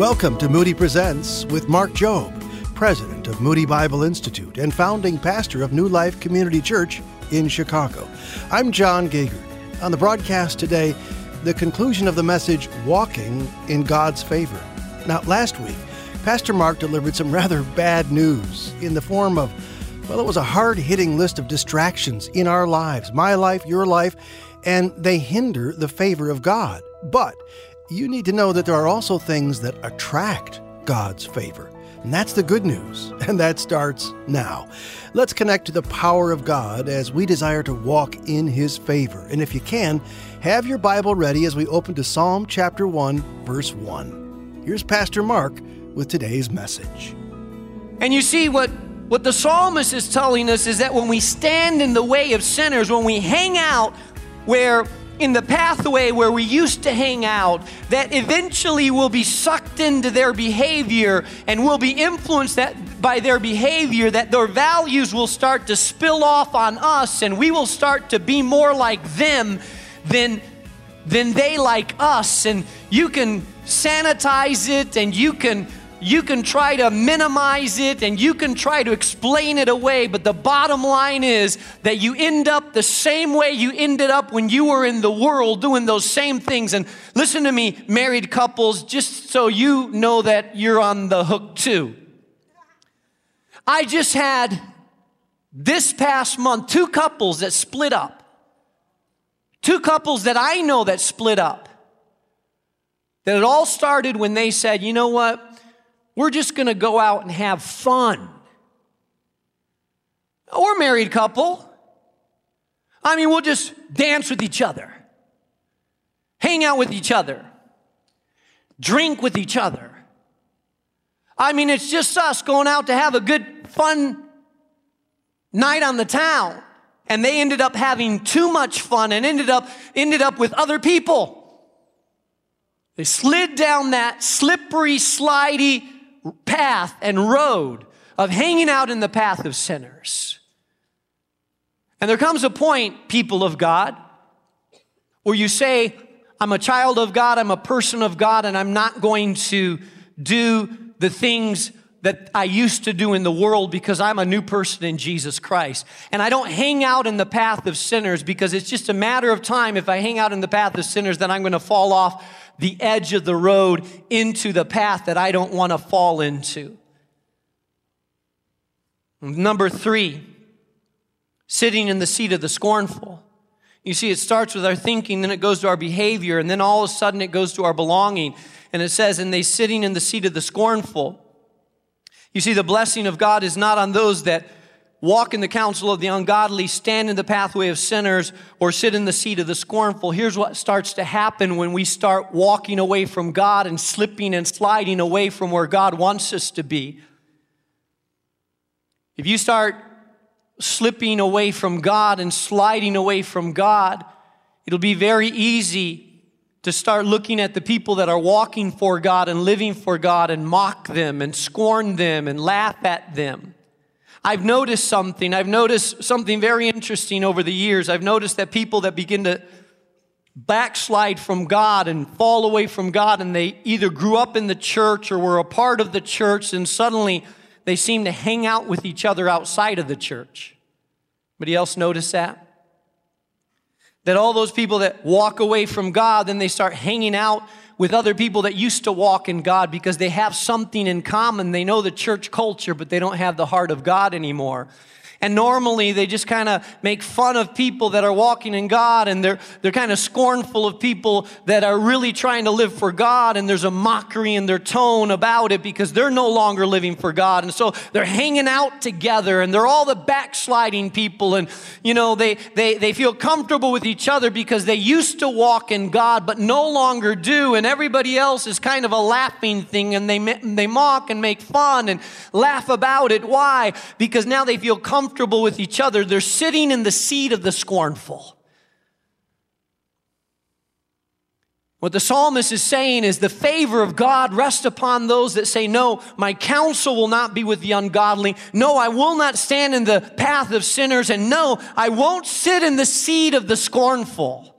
Welcome to Moody Presents with Mark Jobe, president of Moody Bible Institute and founding pastor of New Life Community Church in Chicago. I'm John Gagert. On the broadcast today, the conclusion of the message, Walking in God's Favor. Now, last week, Pastor Mark delivered some rather bad news in the form of, well, it was a hard hitting list of distractions in our lives, my life, your life, and they hinder the favor of God. But you need to know that there are also things that attract God's favor. And that's the good news, and that starts now. Let's connect to the power of God as we desire to walk in His favor. And if you can, have your Bible ready as we open to Psalm chapter 1, verse 1. Here's Pastor Mark with today's message. And you see, what, what the psalmist is telling us is that when we stand in the way of sinners, when we hang out where in the pathway where we used to hang out that eventually will be sucked into their behavior and will be influenced that, by their behavior, that their values will start to spill off on us and we will start to be more like them than, than they like us. And you can sanitize it and you can you can try to minimize it and you can try to explain it away, but the bottom line is that you end up the same way you ended up when you were in the world doing those same things. And listen to me, married couples, just so you know that you're on the hook too. I just had this past month two couples that split up. Two couples that I know that split up. That it all started when they said, you know what? We're just going to go out and have fun. Or married couple. I mean, we'll just dance with each other, hang out with each other, drink with each other. I mean, it's just us going out to have a good, fun night on the town. And they ended up having too much fun and ended up, ended up with other people. They slid down that slippery, slidey path and road of hanging out in the path of sinners. And there comes a point, people of God, where you say, I'm a child of God, I'm a person of God, and I'm not going to do the things that I used to do in the world because I'm a new person in Jesus Christ. And I don't hang out in the path of sinners because it's just a matter of time. If I hang out in the path of sinners, then I'm going to fall off the edge of the road into the path that I don't want to fall into. Number three, sitting in the seat of the scornful. You see, it starts with our thinking, then it goes to our behavior, and then all of a sudden it goes to our belonging. And it says, and they sitting in the seat of the scornful. You see, the blessing of God is not on those that walk in the counsel of the ungodly, stand in the pathway of sinners, or sit in the seat of the scornful. Here's what starts to happen when we start walking away from God and slipping and sliding away from where God wants us to be. If you start slipping away from God and sliding away from God, it'll be very easy to start looking at the people that are walking for God and living for God and mock them and scorn them and laugh at them. I've noticed something. I've noticed something very interesting over the years. I've noticed that people that begin to backslide from God and fall away from God, and they either grew up in the church or were a part of the church, and suddenly they seem to hang out with each other outside of the church. Anybody else notice that? That all those people that walk away from God, then they start hanging out with other people that used to walk in God because they have something in common. They know the church culture, but they don't have the heart of God anymore. And normally they just kind of make fun of people that are walking in God and they're, they're kind of scornful of people that are really trying to live for God. And there's a mockery in their tone about it because they're no longer living for God. And so they're hanging out together and they're all the backsliding people. And, you know, they, they, they feel comfortable with each other because they used to walk in God, but no longer do. And everybody else is kind of a laughing thing and they, they mock and make fun and laugh about it. Why? Because now they feel comfortable comfortable with each other, they're sitting in the seat of the scornful. What the psalmist is saying is the favor of God rests upon those that say, No, my counsel will not be with the ungodly. No, I will not stand in the path of sinners. And no, I won't sit in the seat of the scornful.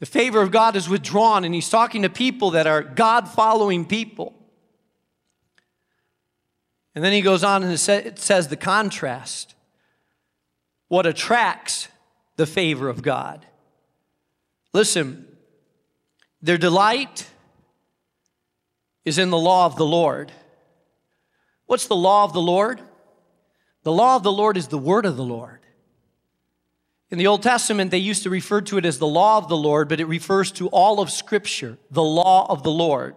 The favor of God is withdrawn, and he's talking to people that are God following people. And then he goes on and it says the contrast. What attracts the favor of God? Listen, their delight is in the law of the Lord. What's the law of the Lord? The law of the Lord is the word of the Lord. In the Old Testament, they used to refer to it as the law of the Lord, but it refers to all of Scripture, the law of the Lord.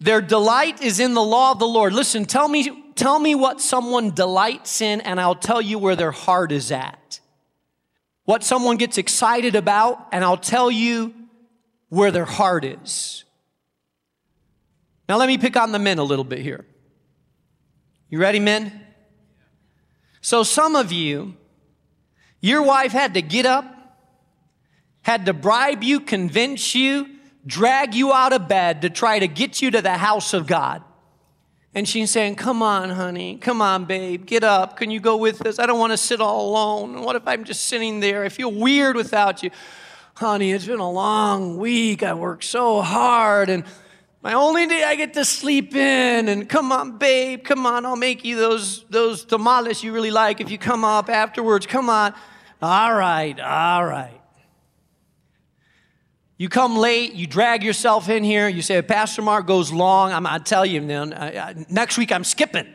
Their delight is in the law of the Lord. Listen, tell me, tell me what someone delights in, and I'll tell you where their heart is at. What someone gets excited about, and I'll tell you where their heart is. Now, let me pick on the men a little bit here. You ready, men? So, some of you, your wife had to get up, had to bribe you, convince you, drag you out of bed to try to get you to the house of God. And she's saying, Come on, honey. Come on, babe. Get up. Can you go with us? I don't want to sit all alone. What if I'm just sitting there? I feel weird without you. Honey, it's been a long week. I worked so hard. And my only day I get to sleep in. And come on, babe, come on, I'll make you those, those tamales you really like if you come up afterwards. Come on. All right, all right. You come late, you drag yourself in here, you say, Pastor Mark goes long. I'm, I tell you, man, I, I, next week I'm skipping.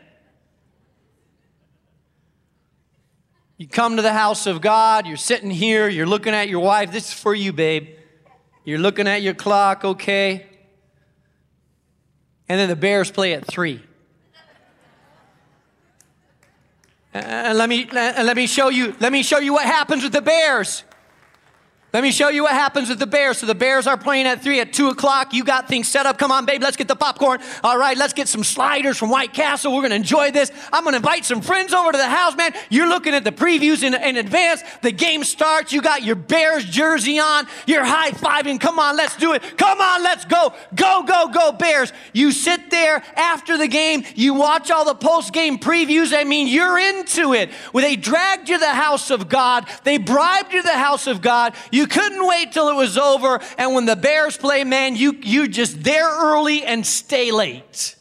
You come to the house of God, you're sitting here, you're looking at your wife. This is for you, babe. You're looking at your clock, okay? and then the Bears play at three. And let me, let me show you, let me show you what happens with the Bears. Let me show you what happens with the Bears. So the Bears are playing at three. At two o'clock, you got things set up. Come on, babe, let's get the popcorn. All right, let's get some sliders from White Castle. We're to enjoy this. I'm to invite some friends over to the house, man. You're looking at the previews in, in advance. The game starts. You got your Bears jersey on. You're high fiving. Come on, let's do it. Come on, let's go. Go, go, go, Bears. You sit there after the game. You watch all the post game previews. I mean, you're into it. When they dragged you to the house of God, they bribed you to the house of God. You you couldn't wait till it was over. And when the Bears play, man, you, you just there early and stay late.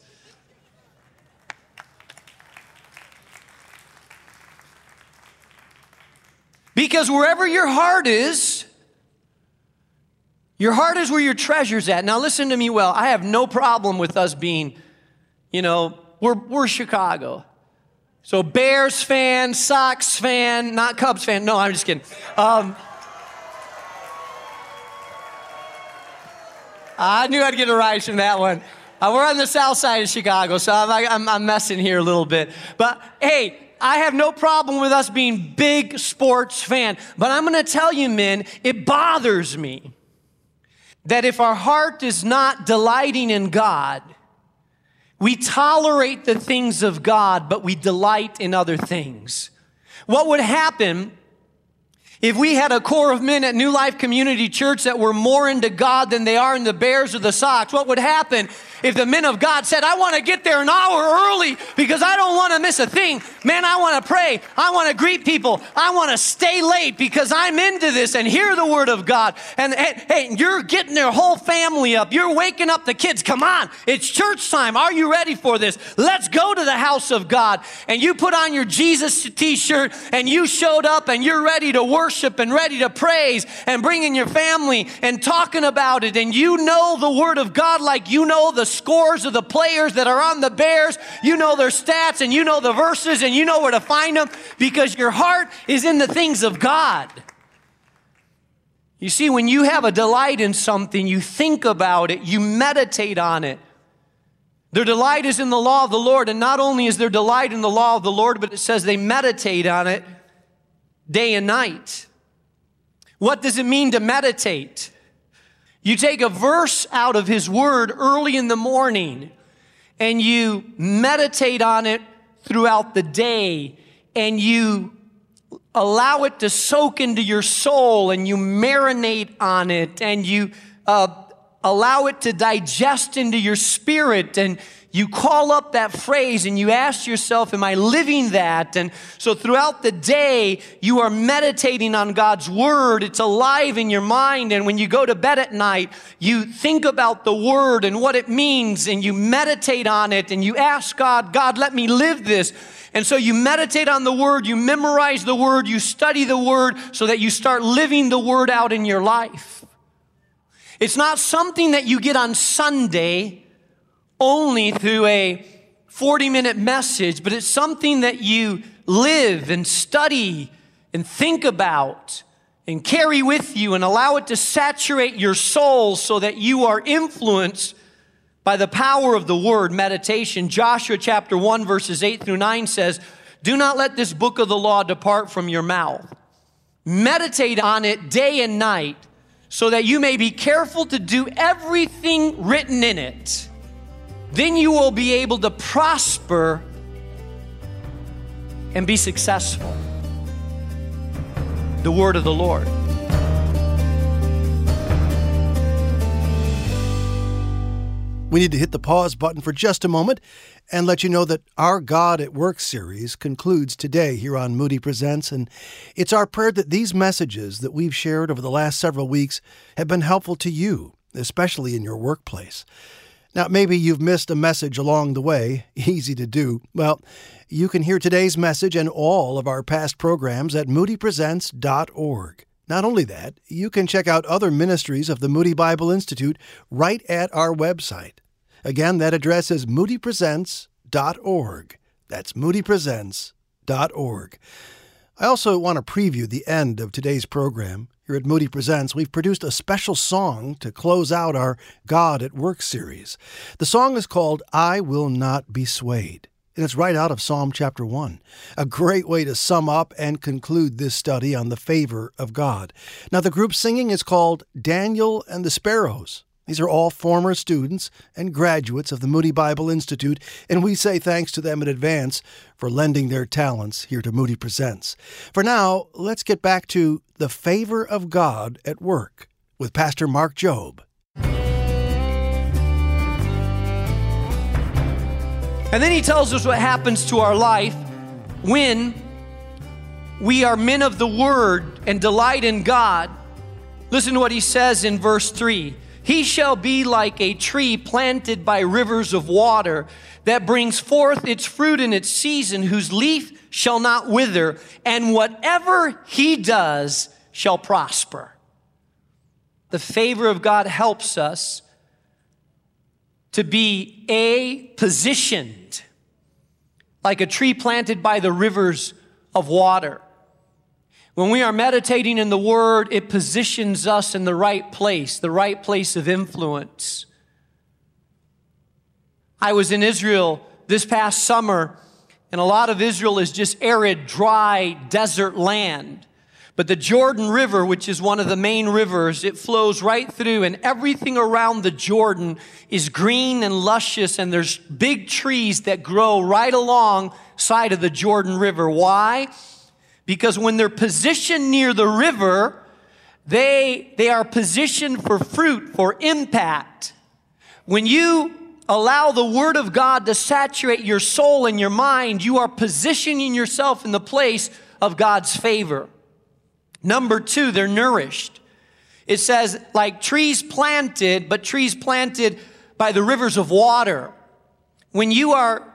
Because wherever your heart is, your heart is where your treasure's at. Now, listen to me well. I have no problem with us being, you know, we're, we're Chicago. So, Bears fan, Sox fan, not Cubs fan. No, I'm just kidding. Um, I knew I'd get a rise from that one. Uh, we're on the south side of Chicago, so I'm, I'm, I'm messing here a little bit. But hey, I have no problem with us being big sports fan. But I'm going to tell you, men, it bothers me that if our heart is not delighting in God, we tolerate the things of God, but we delight in other things. What would happen if we had a core of men at New Life Community Church that were more into God than they are in the Bears or the Sox, what would happen if the men of God said, I want to get there an hour early because I don't want to miss a thing. Man, I want to pray. I want to greet people. I want to stay late because I'm into this and hear the word of God. And hey, hey, you're getting their whole family up. You're waking up the kids. Come on. It's church time. Are you ready for this? Let's go to the house of God. And you put on your Jesus t-shirt and you showed up and you're ready to worship and ready to praise and bringing your family and talking about it. And you know the word of God like you know the scores of the players that are on the Bears, you know their stats, and you know the verses, and you know where to find them because your heart is in the things of God. You see, when you have a delight in something, you think about it, you meditate on it. Their delight is in the law of the Lord, and not only is their delight in the law of the Lord, but it says they meditate on it day and night. What does it mean to meditate? You take a verse out of His Word early in the morning and you meditate on it throughout the day and you allow it to soak into your soul and you marinate on it and you uh, allow it to digest into your spirit and you call up that phrase and you ask yourself, Am I living that? And so throughout the day, you are meditating on God's word. It's alive in your mind. And when you go to bed at night, you think about the word and what it means and you meditate on it and you ask God, God, let me live this. And so you meditate on the word, you memorize the word, you study the word so that you start living the word out in your life. It's not something that you get on Sunday only through a 40 minute message, but it's something that you live and study and think about and carry with you and allow it to saturate your soul so that you are influenced by the power of the word meditation. Joshua chapter 1 verses 8 through 9 says, "Do not let this book of the law depart from your mouth. Meditate on it day and night, so that you may be careful to do everything written in it." Then you will be able to prosper and be successful. The word of the Lord. We need to hit the pause button for just a moment and let you know that our God at Work series concludes today here on Moody Presents. And it's our prayer that these messages that we've shared over the last several weeks have been helpful to you, especially in your workplace. Now, maybe you've missed a message along the way, easy to do. Well, you can hear today's message and all of our past programs at moodypresents.org. Not only that, you can check out other ministries of the Moody Bible Institute right at our website. Again, that address is moodypresents.org. That's moodypresents.org. I also want to preview the end of today's program. Here at Moody Presents, we've produced a special song to close out our God at Work series. The song is called I Will Not Be Swayed, and it's right out of Psalm chapter 1. A great way to sum up and conclude this study on the favor of God. Now, the group singing is called Daniel and the Sparrows. These are all former students and graduates of the Moody Bible Institute, and we say thanks to them in advance for lending their talents here to Moody Presents. For now, let's get back to the favor of God at work with Pastor Mark Jobe. And then he tells us what happens to our life when we are men of the word and delight in God. Listen to what he says in verse 3 He shall be like a tree planted by rivers of water that brings forth its fruit in its season, whose leaf shall not wither, and whatever he does shall prosper. The favor of God helps us to be a positioned like a tree planted by the rivers of water. When we are meditating in the Word, it positions us in the right place, the right place of influence. I was in Israel this past summer and a lot of Israel is just arid, dry, desert land. But the Jordan River, which is one of the main rivers, it flows right through, and everything around the Jordan is green and luscious, and there's big trees that grow right alongside of the Jordan River. Why? Because when they're positioned near the river, they, they are positioned for fruit, for impact. When you allow the Word of God to saturate your soul and your mind, you are positioning yourself in the place of God's favor. Number two, they're nourished. It says, like trees planted, but trees planted by the rivers of water. When you are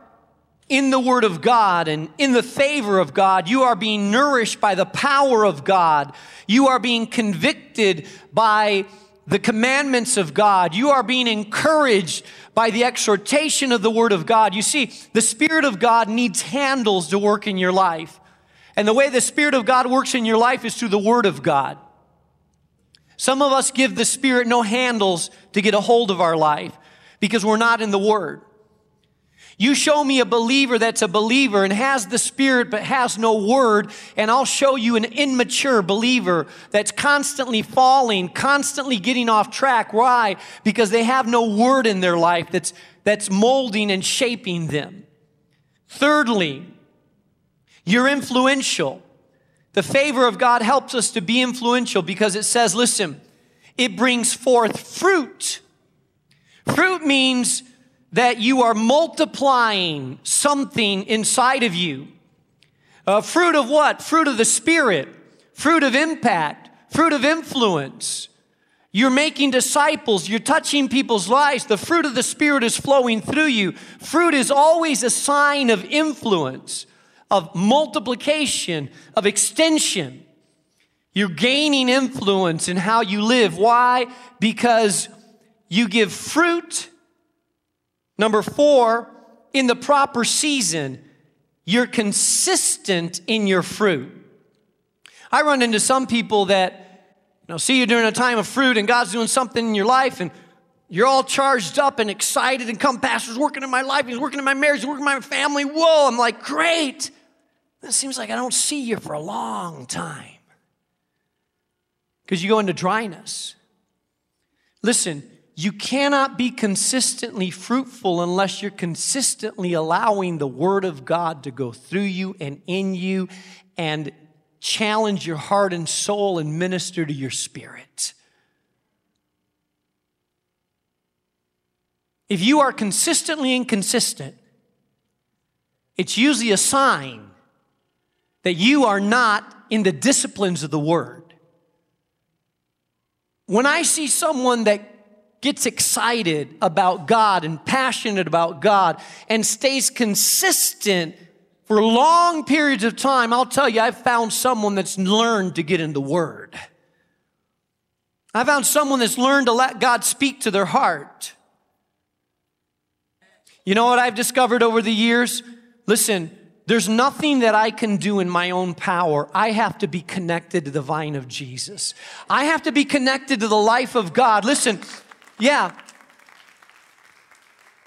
in the Word of God and in the favor of God, you are being nourished by the power of God. You are being convicted by the commandments of God. You are being encouraged by the exhortation of the Word of God. You see, the Spirit of God needs handles to work in your life. And the way the Spirit of God works in your life is through the Word of God. Some of us give the Spirit no handles to get a hold of our life because we're not in the Word. You show me a believer that's a believer and has the Spirit but has no word, and I'll show you an immature believer that's constantly falling, constantly getting off track. Why? Because they have no word in their life that's, that's molding and shaping them. Thirdly, you're influential. The favor of God helps us to be influential because it says, listen, it brings forth fruit. Fruit means that you are multiplying something inside of you. Uh, fruit of what? Fruit of the Spirit, fruit of impact, fruit of influence. You're making disciples. You're touching people's lives. The fruit of the Spirit is flowing through you. Fruit is always a sign of influence, of multiplication, of extension. You're gaining influence in how you live. Why? Because you give fruit. Number four, in the proper season, you're consistent in your fruit. I run into some people that you know, see you during a time of fruit and God's doing something in your life and you're all charged up and excited and come, Pastor's working in my life, he's working in my marriage, he's working in my family. Whoa, I'm like, great. It seems like I don't see you for a long time because you go into dryness. Listen, you cannot be consistently fruitful unless you're consistently allowing the Word of God to go through you and in you and challenge your heart and soul and minister to your spirit. If you are consistently inconsistent, it's usually a sign that you are not in the disciplines of the Word. When I see someone that gets excited about God and passionate about God and stays consistent for long periods of time, I'll tell you, I've found someone that's learned to get in the Word. I found someone that's learned to let God speak to their heart. You know what I've discovered over the years? Listen, there's nothing that I can do in my own power. I have to be connected to the vine of Jesus. I have to be connected to the life of God. Listen, yeah.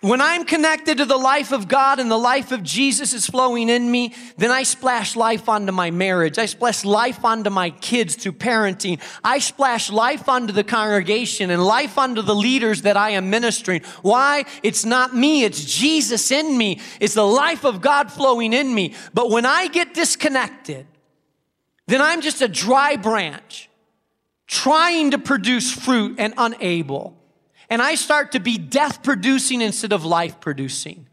When I'm connected to the life of God and the life of Jesus is flowing in me, then I splash life onto my marriage. I splash life onto my kids through parenting. I splash life onto the congregation and life onto the leaders that I am ministering. Why? It's not me, it's Jesus in me. It's the life of God flowing in me. But when I get disconnected, then I'm just a dry branch trying to produce fruit and unable and I start to be death producing instead of life producing.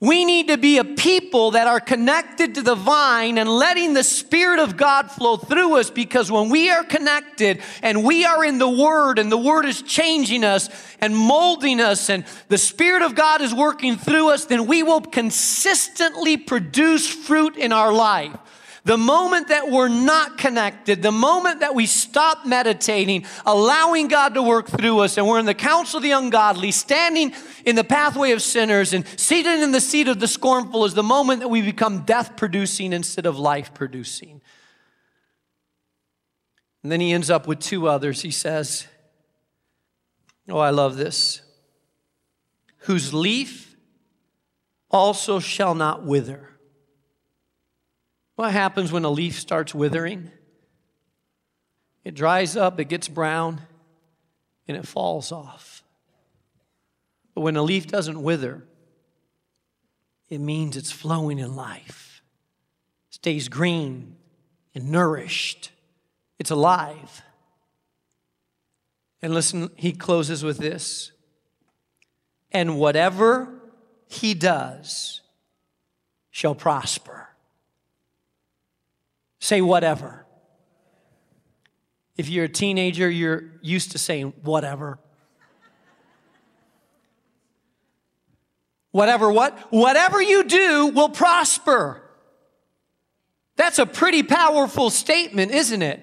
We need to be a people that are connected to the vine and letting the Spirit of God flow through us because when we are connected and we are in the Word and the Word is changing us and molding us and the Spirit of God is working through us, then we will consistently produce fruit in our life. The moment that we're not connected, the moment that we stop meditating, allowing God to work through us, and we're in the counsel of the ungodly, standing in the pathway of sinners, and seated in the seat of the scornful, is the moment that we become death producing instead of life producing. And then he ends up with two others. He says, Oh, I love this. Whose leaf also shall not wither. What happens when a leaf starts withering? It dries up, it gets brown, and it falls off. But when a leaf doesn't wither, it means it's flowing in life, stays green and nourished, it's alive. And listen, he closes with this. And whatever he does shall prosper. Say whatever. If you're a teenager, you're used to saying whatever. Whatever what? Whatever you do will prosper. That's a pretty powerful statement, isn't it?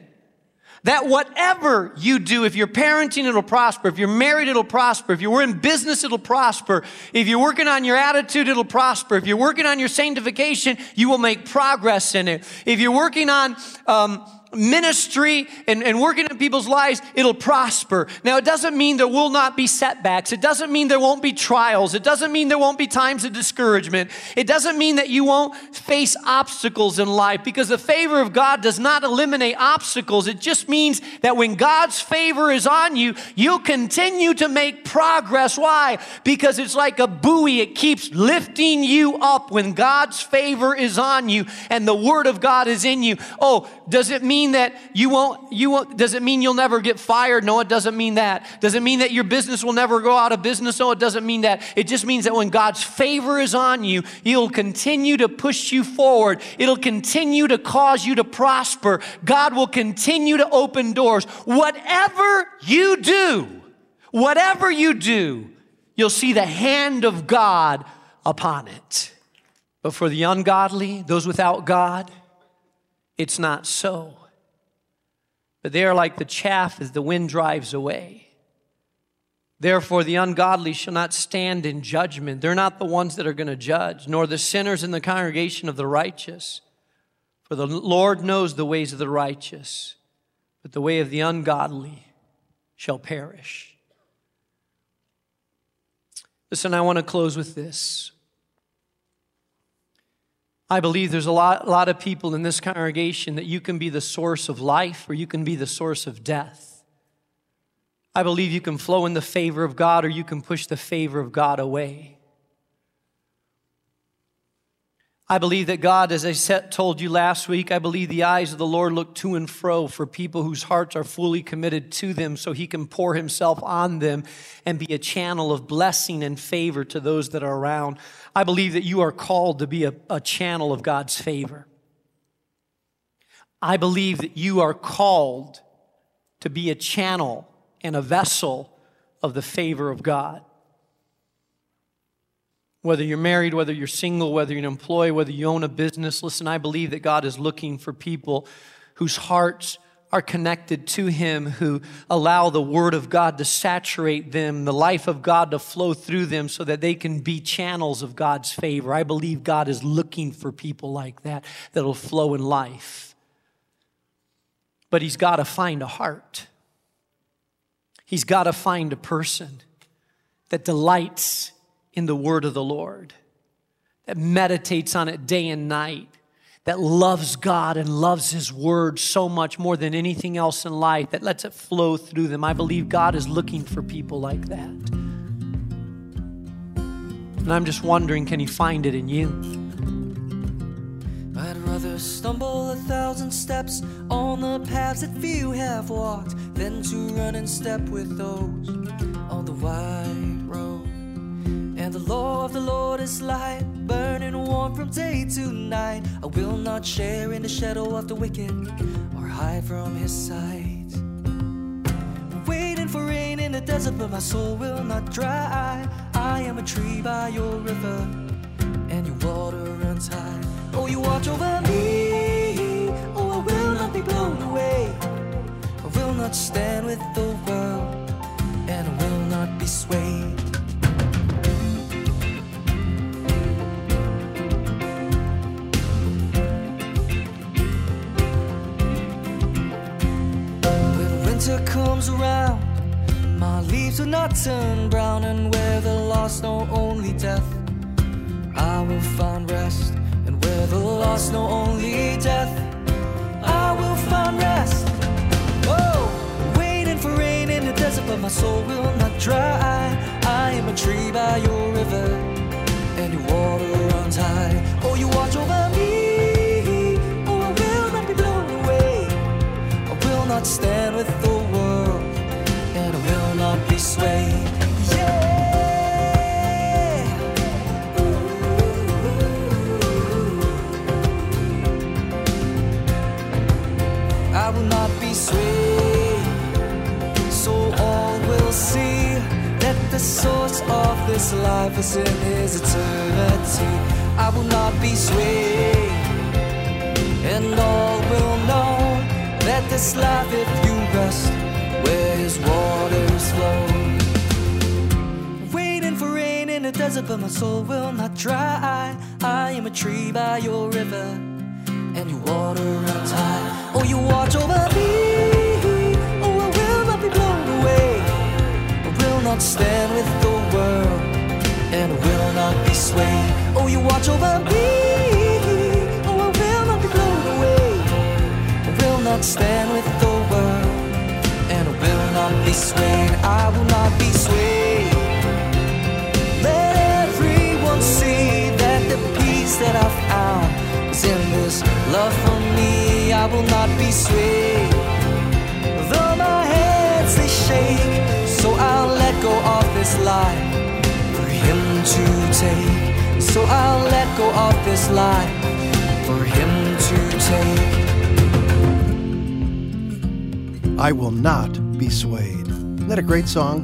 That whatever you do, if you're parenting, it'll prosper. If you're married, it'll prosper. If you're in business, it'll prosper. If you're working on your attitude, it'll prosper. If you're working on your sanctification, you will make progress in it. If you're working on, um, ministry and, and working in people's lives, it'll prosper. Now, it doesn't mean there will not be setbacks. It doesn't mean there won't be trials. It doesn't mean there won't be times of discouragement. It doesn't mean that you won't face obstacles in life because the favor of God does not eliminate obstacles. It just means that when God's favor is on you, you'll continue to make progress. Why? Because it's like a buoy. It keeps lifting you up when God's favor is on you and the word of God is in you. Oh, does it mean mean that you won't, you won't, does it mean you'll never get fired? No, it doesn't mean that. Does it mean that your business will never go out of business? No, it doesn't mean that. It just means that when God's favor is on you, He'll continue to push you forward. It'll continue to cause you to prosper. God will continue to open doors. Whatever you do, whatever you do, you'll see the hand of God upon it. But for the ungodly, those without God, it's not so. But they are like the chaff as the wind drives away. Therefore, the ungodly shall not stand in judgment. They're not the ones that are going to judge, nor the sinners in the congregation of the righteous. For the Lord knows the ways of the righteous, but the way of the ungodly shall perish. Listen, I want to close with this. I believe there's a lot, a lot of people in this congregation that you can be the source of life or you can be the source of death. I believe you can flow in the favor of God or you can push the favor of God away. I believe that God, as I said, told you last week, I believe the eyes of the Lord look to and fro for people whose hearts are fully committed to them so he can pour himself on them and be a channel of blessing and favor to those that are around. I believe that you are called to be a, a channel of God's favor. I believe that you are called to be a channel and a vessel of the favor of God. Whether you're married, whether you're single, whether you're an employee, whether you own a business, listen, I believe that God is looking for people whose hearts are connected to Him, who allow the Word of God to saturate them, the life of God to flow through them so that they can be channels of God's favor. I believe God is looking for people like that that'll flow in life. But He's got to find a heart, He's got to find a person that delights in the word of the Lord, that meditates on it day and night, that loves God and loves His word so much more than anything else in life, that lets it flow through them. I believe God is looking for people like that. And I'm just wondering can He find it in you? I'd rather stumble a thousand steps on the paths that few have walked than to run in step with those on the wide and the law of the Lord is light, burning warm from day to night. I will not share in the shadow of the wicked or hide from his sight. Waiting for rain in the desert, but my soul will not dry. I am a tree by your river, and your water runs high. Oh, you watch over me. Oh, I will not be blown away. I will not stand with the world, and I will not be swayed. Will not turn brown, and where the lost know only death, I will find rest. And where the lost know only death, I will find rest. Oh, waiting for rain in the desert, but my soul will not dry. I am a tree by your river, and your water runs high. Oh, you watch over me. Oh, I will not be blown away. I will not stand with the life is eternity. I will not be swayed, and all will know that this life, if you rest where his waters flow. Waiting for rain in the desert, but my soul will not dry. I am a tree by your river, and your water runs high. Oh, you watch over me. Oh, I will not be blown away. I will not stand with the world, and will not be swayed. Oh, you watch over me. Oh, I will not be blown away. I will not stand with the world and will not be swayed, I will not be swayed. Let everyone see that the peace that I found is in this love for me. I will not be swayed. Though my hands they shake, so I'll let go of this him to take. So I'll let go of this life for him to take. I will not be swayed. Isn't that a great song?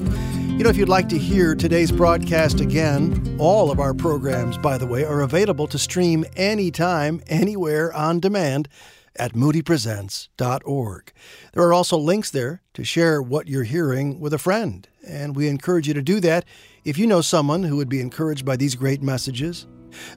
You know, if you'd like to hear today's broadcast again, all of our programs, by the way, are available to stream anytime, anywhere on demand at moodypresents.org. There are also links there to share what you're hearing with a friend, and we encourage you to do that if you know someone who would be encouraged by these great messages.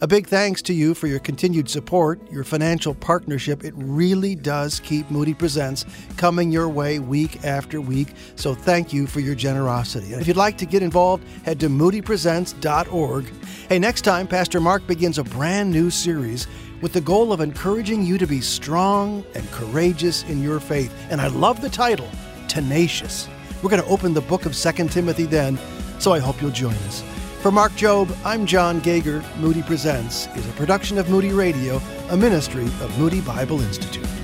A big thanks to you for your continued support, your financial partnership. It really does keep Moody Presents coming your way week after week. So thank you for your generosity. And if you'd like to get involved, head to moodypresents.org. Hey, next time, Pastor Mark begins a brand new series with the goal of encouraging you to be strong and courageous in your faith. And I love the title, Tenacious. We're going to open the book of 2 Timothy then, so I hope you'll join us. For Mark Jobe, I'm John Gager. Moody Presents is a production of Moody Radio, a ministry of Moody Bible Institute.